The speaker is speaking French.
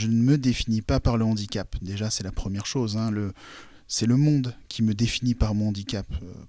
je ne me définis pas par le handicap. Déjà, c'est la première chose. Hein. C'est le monde qui me définit par mon handicap. Euh,